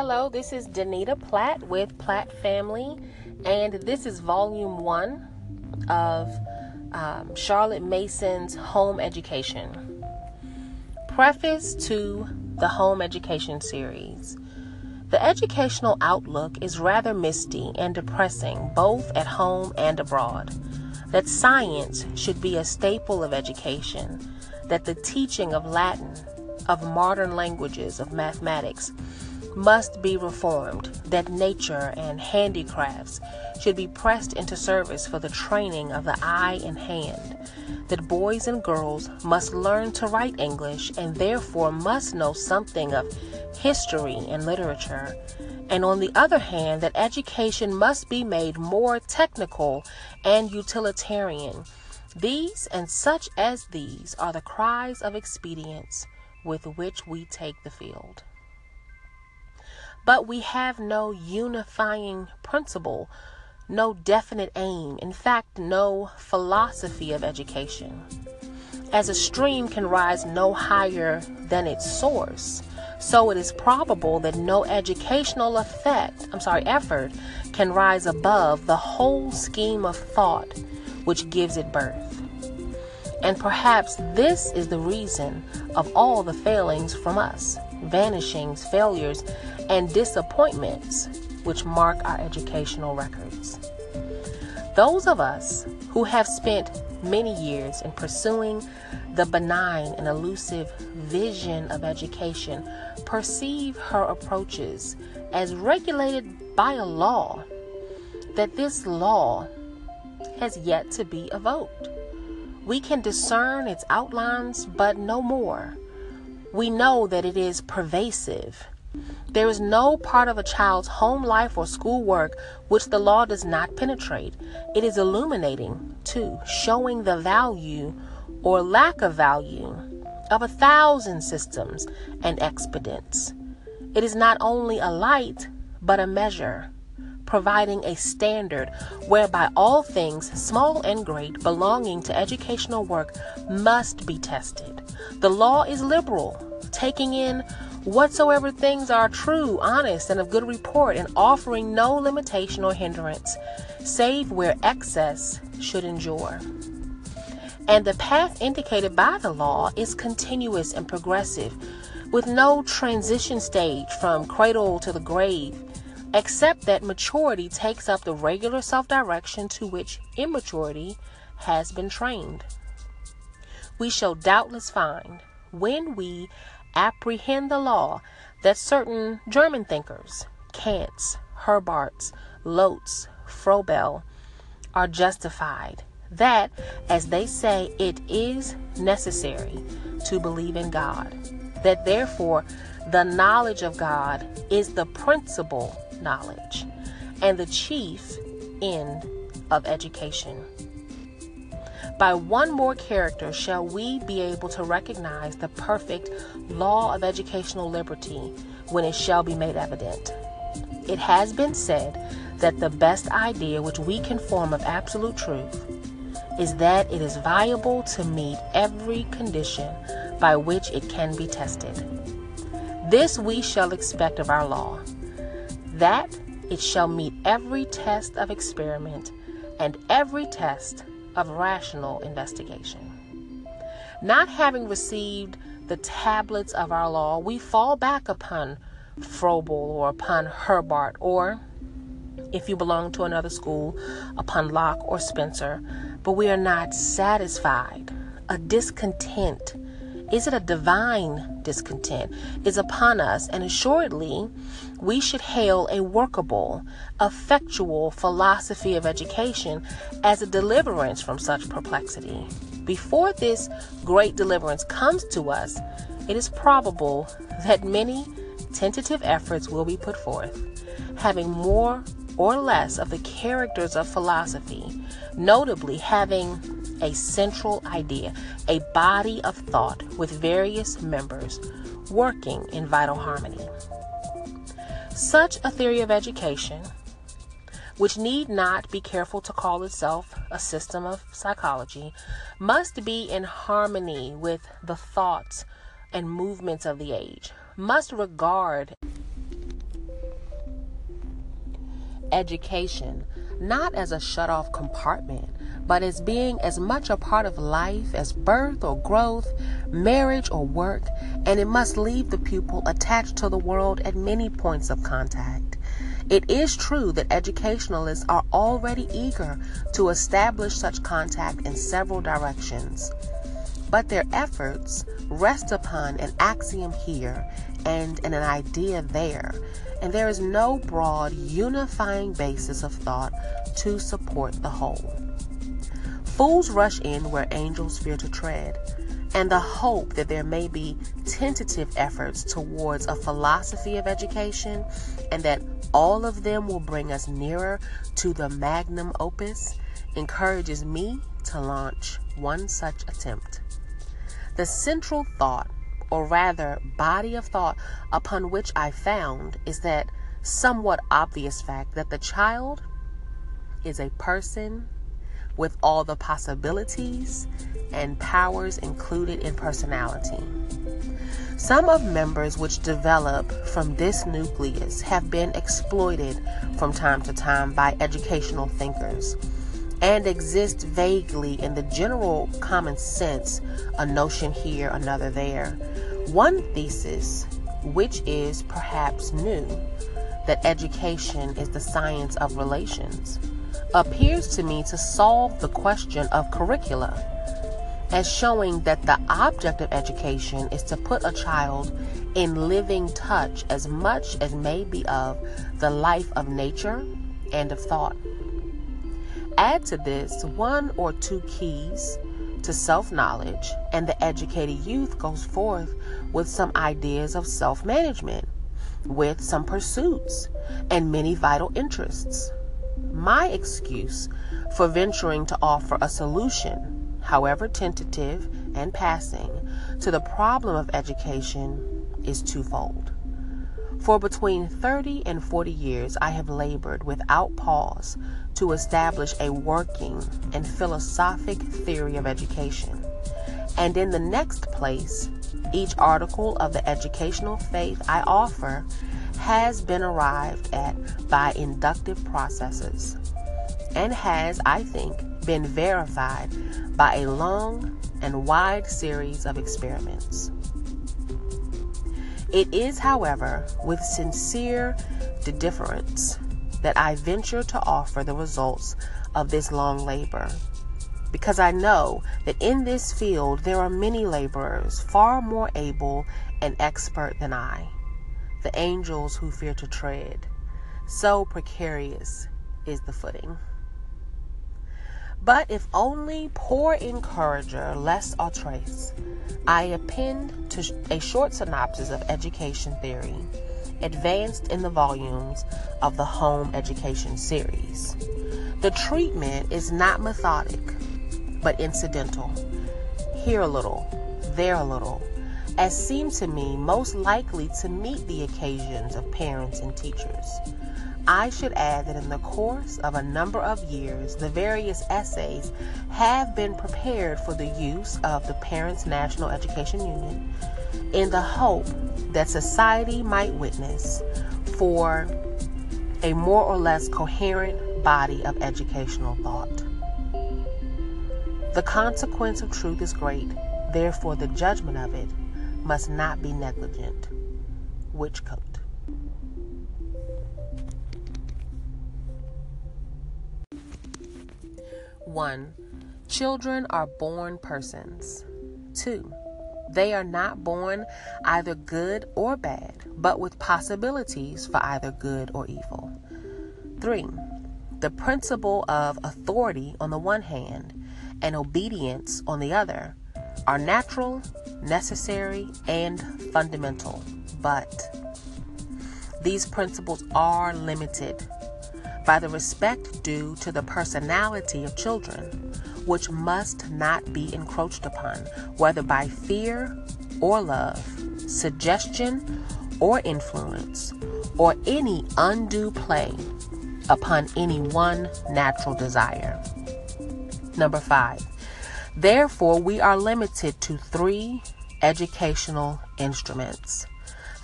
Hello, this is Danita Platt with Platt Family, and this is volume one of um, Charlotte Mason's Home Education. Preface to the Home Education series. The educational outlook is rather misty and depressing both at home and abroad. That science should be a staple of education, that the teaching of Latin, of modern languages, of mathematics, must be reformed, that nature and handicrafts should be pressed into service for the training of the eye and hand, that boys and girls must learn to write English and therefore must know something of history and literature, and on the other hand, that education must be made more technical and utilitarian. These and such as these are the cries of expedience with which we take the field. But we have no unifying principle, no definite aim, in fact, no philosophy of education. As a stream can rise no higher than its source, so it is probable that no educational effect, I'm sorry, effort can rise above the whole scheme of thought which gives it birth. And perhaps this is the reason of all the failings from us, vanishings, failures, and disappointments which mark our educational records. Those of us who have spent many years in pursuing the benign and elusive vision of education perceive her approaches as regulated by a law, that this law has yet to be evoked. We can discern its outlines, but no more. We know that it is pervasive there is no part of a child's home life or schoolwork which the law does not penetrate. It is illuminating, too, showing the value or lack of value of a thousand systems and expedients. It is not only a light, but a measure, providing a standard whereby all things, small and great, belonging to educational work must be tested. The law is liberal, taking in whatsoever things are true, honest, and of good report, and offering no limitation or hindrance, save where excess should endure. And the path indicated by the law is continuous and progressive, with no transition stage from cradle to the grave, except that maturity takes up the regular self direction to which immaturity has been trained. We shall doubtless find when we apprehend the law that certain German thinkers, Kants, Herbarts, Lotze, Froebel, are justified. That, as they say, it is necessary to believe in God. That therefore, the knowledge of God is the principal knowledge and the chief end of education. By one more character shall we be able to recognize the perfect law of educational liberty when it shall be made evident. It has been said that the best idea which we can form of absolute truth is that it is viable to meet every condition by which it can be tested. This we shall expect of our law, that it shall meet every test of experiment and every test of rational investigation. Not having received the tablets of our law, we fall back upon Froebel or upon Herbart, or if you belong to another school, upon Locke or Spencer, but we are not satisfied. A discontent is it a divine discontent? Is upon us, and assuredly, we should hail a workable, effectual philosophy of education as a deliverance from such perplexity. Before this great deliverance comes to us, it is probable that many tentative efforts will be put forth, having more or less of the characters of philosophy, notably having a central idea, a body of thought with various members working in vital harmony. Such a theory of education, which need not be careful to call itself a system of psychology, must be in harmony with the thoughts and movements of the age, must regard education not as a shut off compartment, but as being as much a part of life as birth or growth, marriage or work, and it must leave the pupil attached to the world at many points of contact. It is true that educationalists are already eager to establish such contact in several directions, but their efforts rest upon an axiom here and an idea there, and there is no broad unifying basis of thought to support the whole. Fools rush in where angels fear to tread, and the hope that there may be tentative efforts towards a philosophy of education and that all of them will bring us nearer to the magnum opus encourages me to launch one such attempt. The central thought, or rather body of thought, upon which I found is that somewhat obvious fact that the child is a person with all the possibilities and powers included in personality. Some of members which develop from this nucleus have been exploited from time to time by educational thinkers and exist vaguely in the general common sense, a notion here, another there. One thesis, which is perhaps new, that education is the science of relations, appears to me to solve the question of curricula as showing that the object of education is to put a child in living touch as much as may be of the life of nature and of thought. Add to this one or two keys to self knowledge, and the educated youth goes forth with some ideas of self management, with some pursuits, and many vital interests. My excuse for venturing to offer a solution, however tentative and passing, to the problem of education is twofold. For between 30 and 40 years, I have labored without pause to establish a working and philosophic theory of education. And in the next place, each article of the educational faith I offer has been arrived at by inductive processes and has, I think, been verified by a long and wide series of experiments. It is, however, with sincere deference that I venture to offer the results of this long labor. Because I know that in this field there are many laborers far more able and expert than I, the angels who fear to tread. So precarious is the footing. But if only poor encourager, less or trace, I append to a short synopsis of education theory advanced in the volumes of the Home Education series. The treatment is not methodic, but incidental. Here a little, there a little, as seemed to me most likely to meet the occasions of parents and teachers. I should add that in the course of a number of years, the various essays have been prepared for the use of the Parents National Education Union in the hope that society might witness for a more or less coherent body of educational thought. The consequence of truth is great, therefore, the judgment of it must not be negligent. Whichcote. One, children are born persons. Two, they are not born either good or bad, but with possibilities for either good or evil. 3. The principle of authority on the one hand and obedience on the other are natural, necessary, and fundamental, but these principles are limited by the respect due to the personality of children which must not be encroached upon, whether by fear or love, suggestion or influence, or any undue play upon any one natural desire. Number five, therefore, we are limited to three educational instruments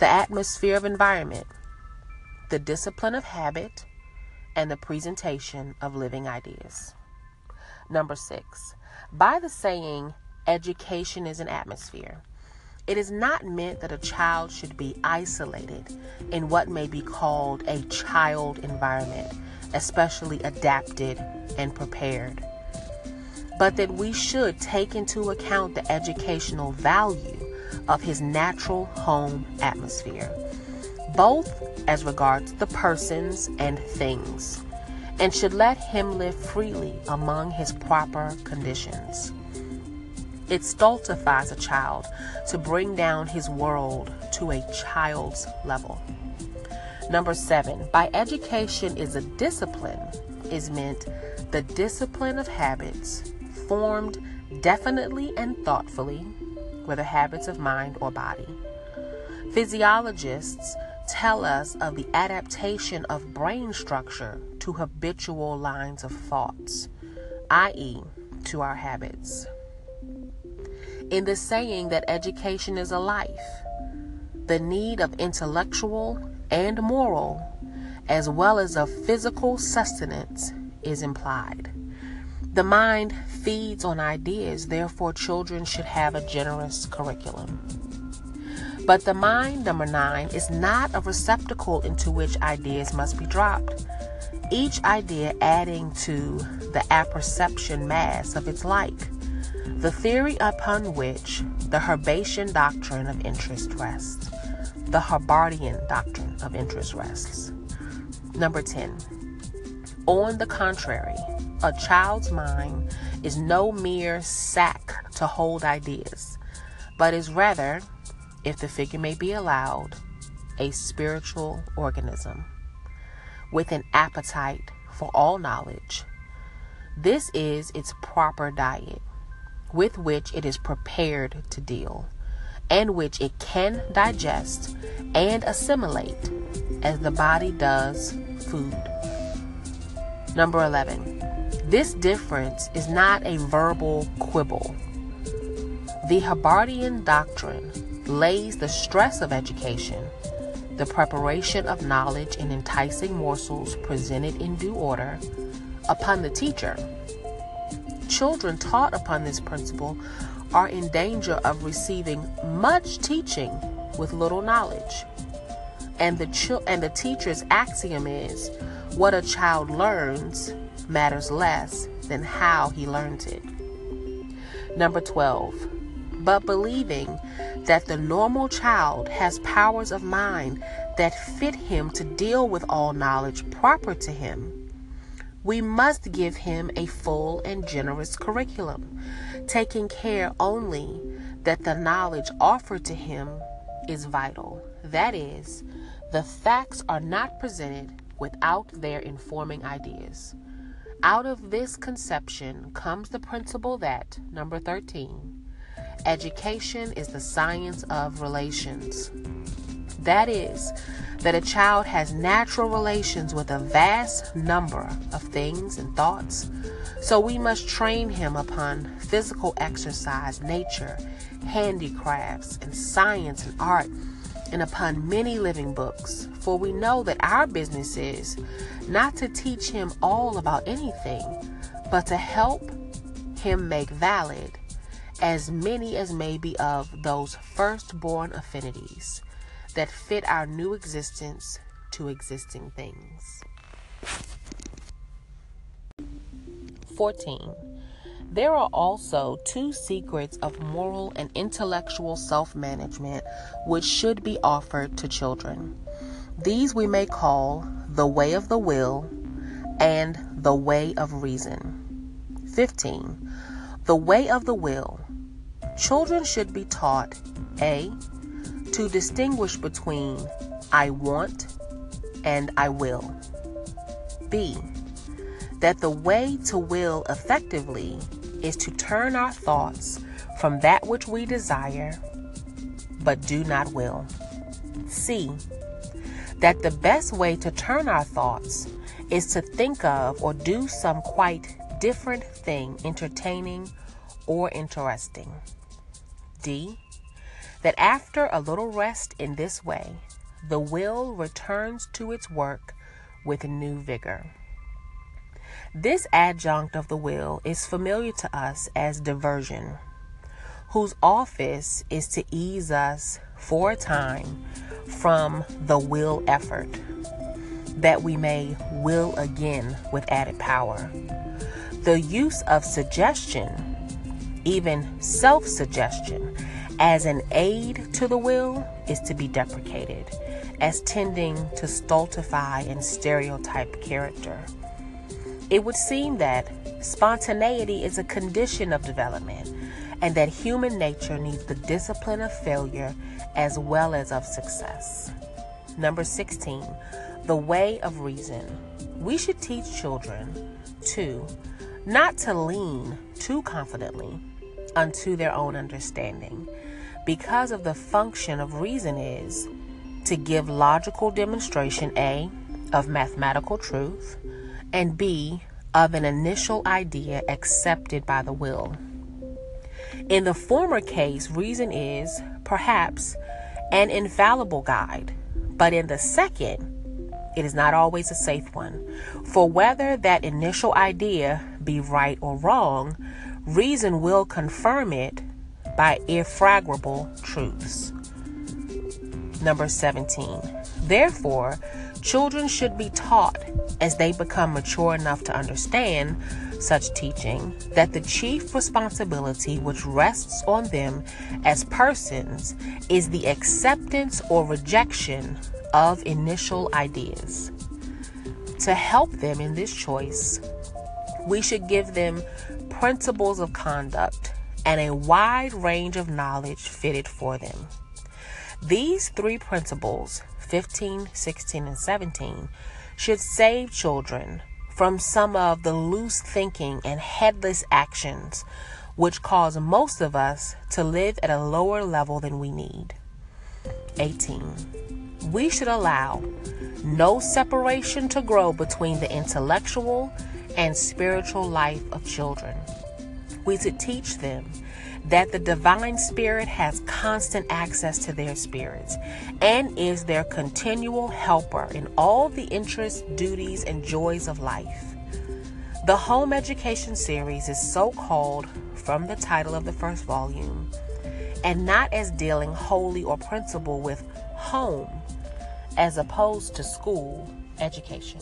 the atmosphere of environment, the discipline of habit, and the presentation of living ideas. Number six, by the saying, education is an atmosphere. It is not meant that a child should be isolated in what may be called a child environment, especially adapted and prepared, but that we should take into account the educational value of his natural home atmosphere, both as regards the persons and things, and should let him live freely among his proper conditions. It stultifies a child to bring down his world to a child's level. Number seven, by education is a discipline, is meant the discipline of habits formed definitely and thoughtfully, whether habits of mind or body. Physiologists tell us of the adaptation of brain structure to habitual lines of thoughts, i.e., to our habits in the saying that education is a life. The need of intellectual and moral, as well as of physical sustenance, is implied. The mind feeds on ideas, therefore, children should have a generous curriculum. But the mind, number nine, is not a receptacle into which ideas must be dropped, each idea adding to the apperception mass of its like the theory upon which the Herbartian doctrine of interest rests. The Herbartian doctrine of interest rests. Number 10. On the contrary, a child's mind is no mere sack to hold ideas, but is rather, if the figure may be allowed, a spiritual organism with an appetite for all knowledge. This is its proper diet with which it is prepared to deal, and which it can digest and assimilate as the body does food. Number 11. This difference is not a verbal quibble. The Herbartian doctrine lays the stress of education, the preparation of knowledge in enticing morsels presented in due order, upon the teacher children taught upon this principle are in danger of receiving much teaching with little knowledge. And the ch- and the teacher's axiom is what a child learns matters less than how he learns it. Number 12. But believing that the normal child has powers of mind that fit him to deal with all knowledge proper to him we must give him a full and generous curriculum, taking care only that the knowledge offered to him is vital. That is, the facts are not presented without their informing ideas. Out of this conception comes the principle that, number 13, education is the science of relations. That is, that a child has natural relations with a vast number of things and thoughts. So we must train him upon physical exercise, nature, handicrafts, and science and art, and upon many living books. For we know that our business is not to teach him all about anything, but to help him make valid as many as may be of those firstborn affinities that fit our new existence to existing things. 14. There are also two secrets of moral and intellectual self management which should be offered to children. These we may call the way of the will and the way of reason. 15. The way of the will. Children should be taught A to distinguish between I want and I will. B. That the way to will effectively is to turn our thoughts from that which we desire but do not will. C. That the best way to turn our thoughts is to think of or do some quite different thing entertaining or interesting. D that after a little rest in this way, the will returns to its work with new vigor. This adjunct of the will is familiar to us as diversion, whose office is to ease us for a time from the will effort, that we may will again with added power. The use of suggestion, even self suggestion, as an aid to the will is to be deprecated, as tending to stultify and stereotype character. It would seem that spontaneity is a condition of development and that human nature needs the discipline of failure as well as of success. Number 16, the way of reason. We should teach children to not to lean too confidently unto their own understanding, because of the function of reason is to give logical demonstration A of mathematical truth and B of an initial idea accepted by the will. In the former case, reason is perhaps an infallible guide, but in the second, it is not always a safe one. For whether that initial idea be right or wrong, reason will confirm it by irrefragable truths. Number 17. Therefore, children should be taught as they become mature enough to understand such teaching that the chief responsibility which rests on them as persons is the acceptance or rejection of initial ideas. To help them in this choice, we should give them principles of conduct and a wide range of knowledge fitted for them. These three principles, 15, 16, and 17, should save children from some of the loose thinking and headless actions which cause most of us to live at a lower level than we need. 18. We should allow no separation to grow between the intellectual and spiritual life of children. We should teach them that the divine spirit has constant access to their spirits and is their continual helper in all the interests, duties, and joys of life. The home education series is so called from the title of the first volume and not as dealing wholly or principle with home as opposed to school education.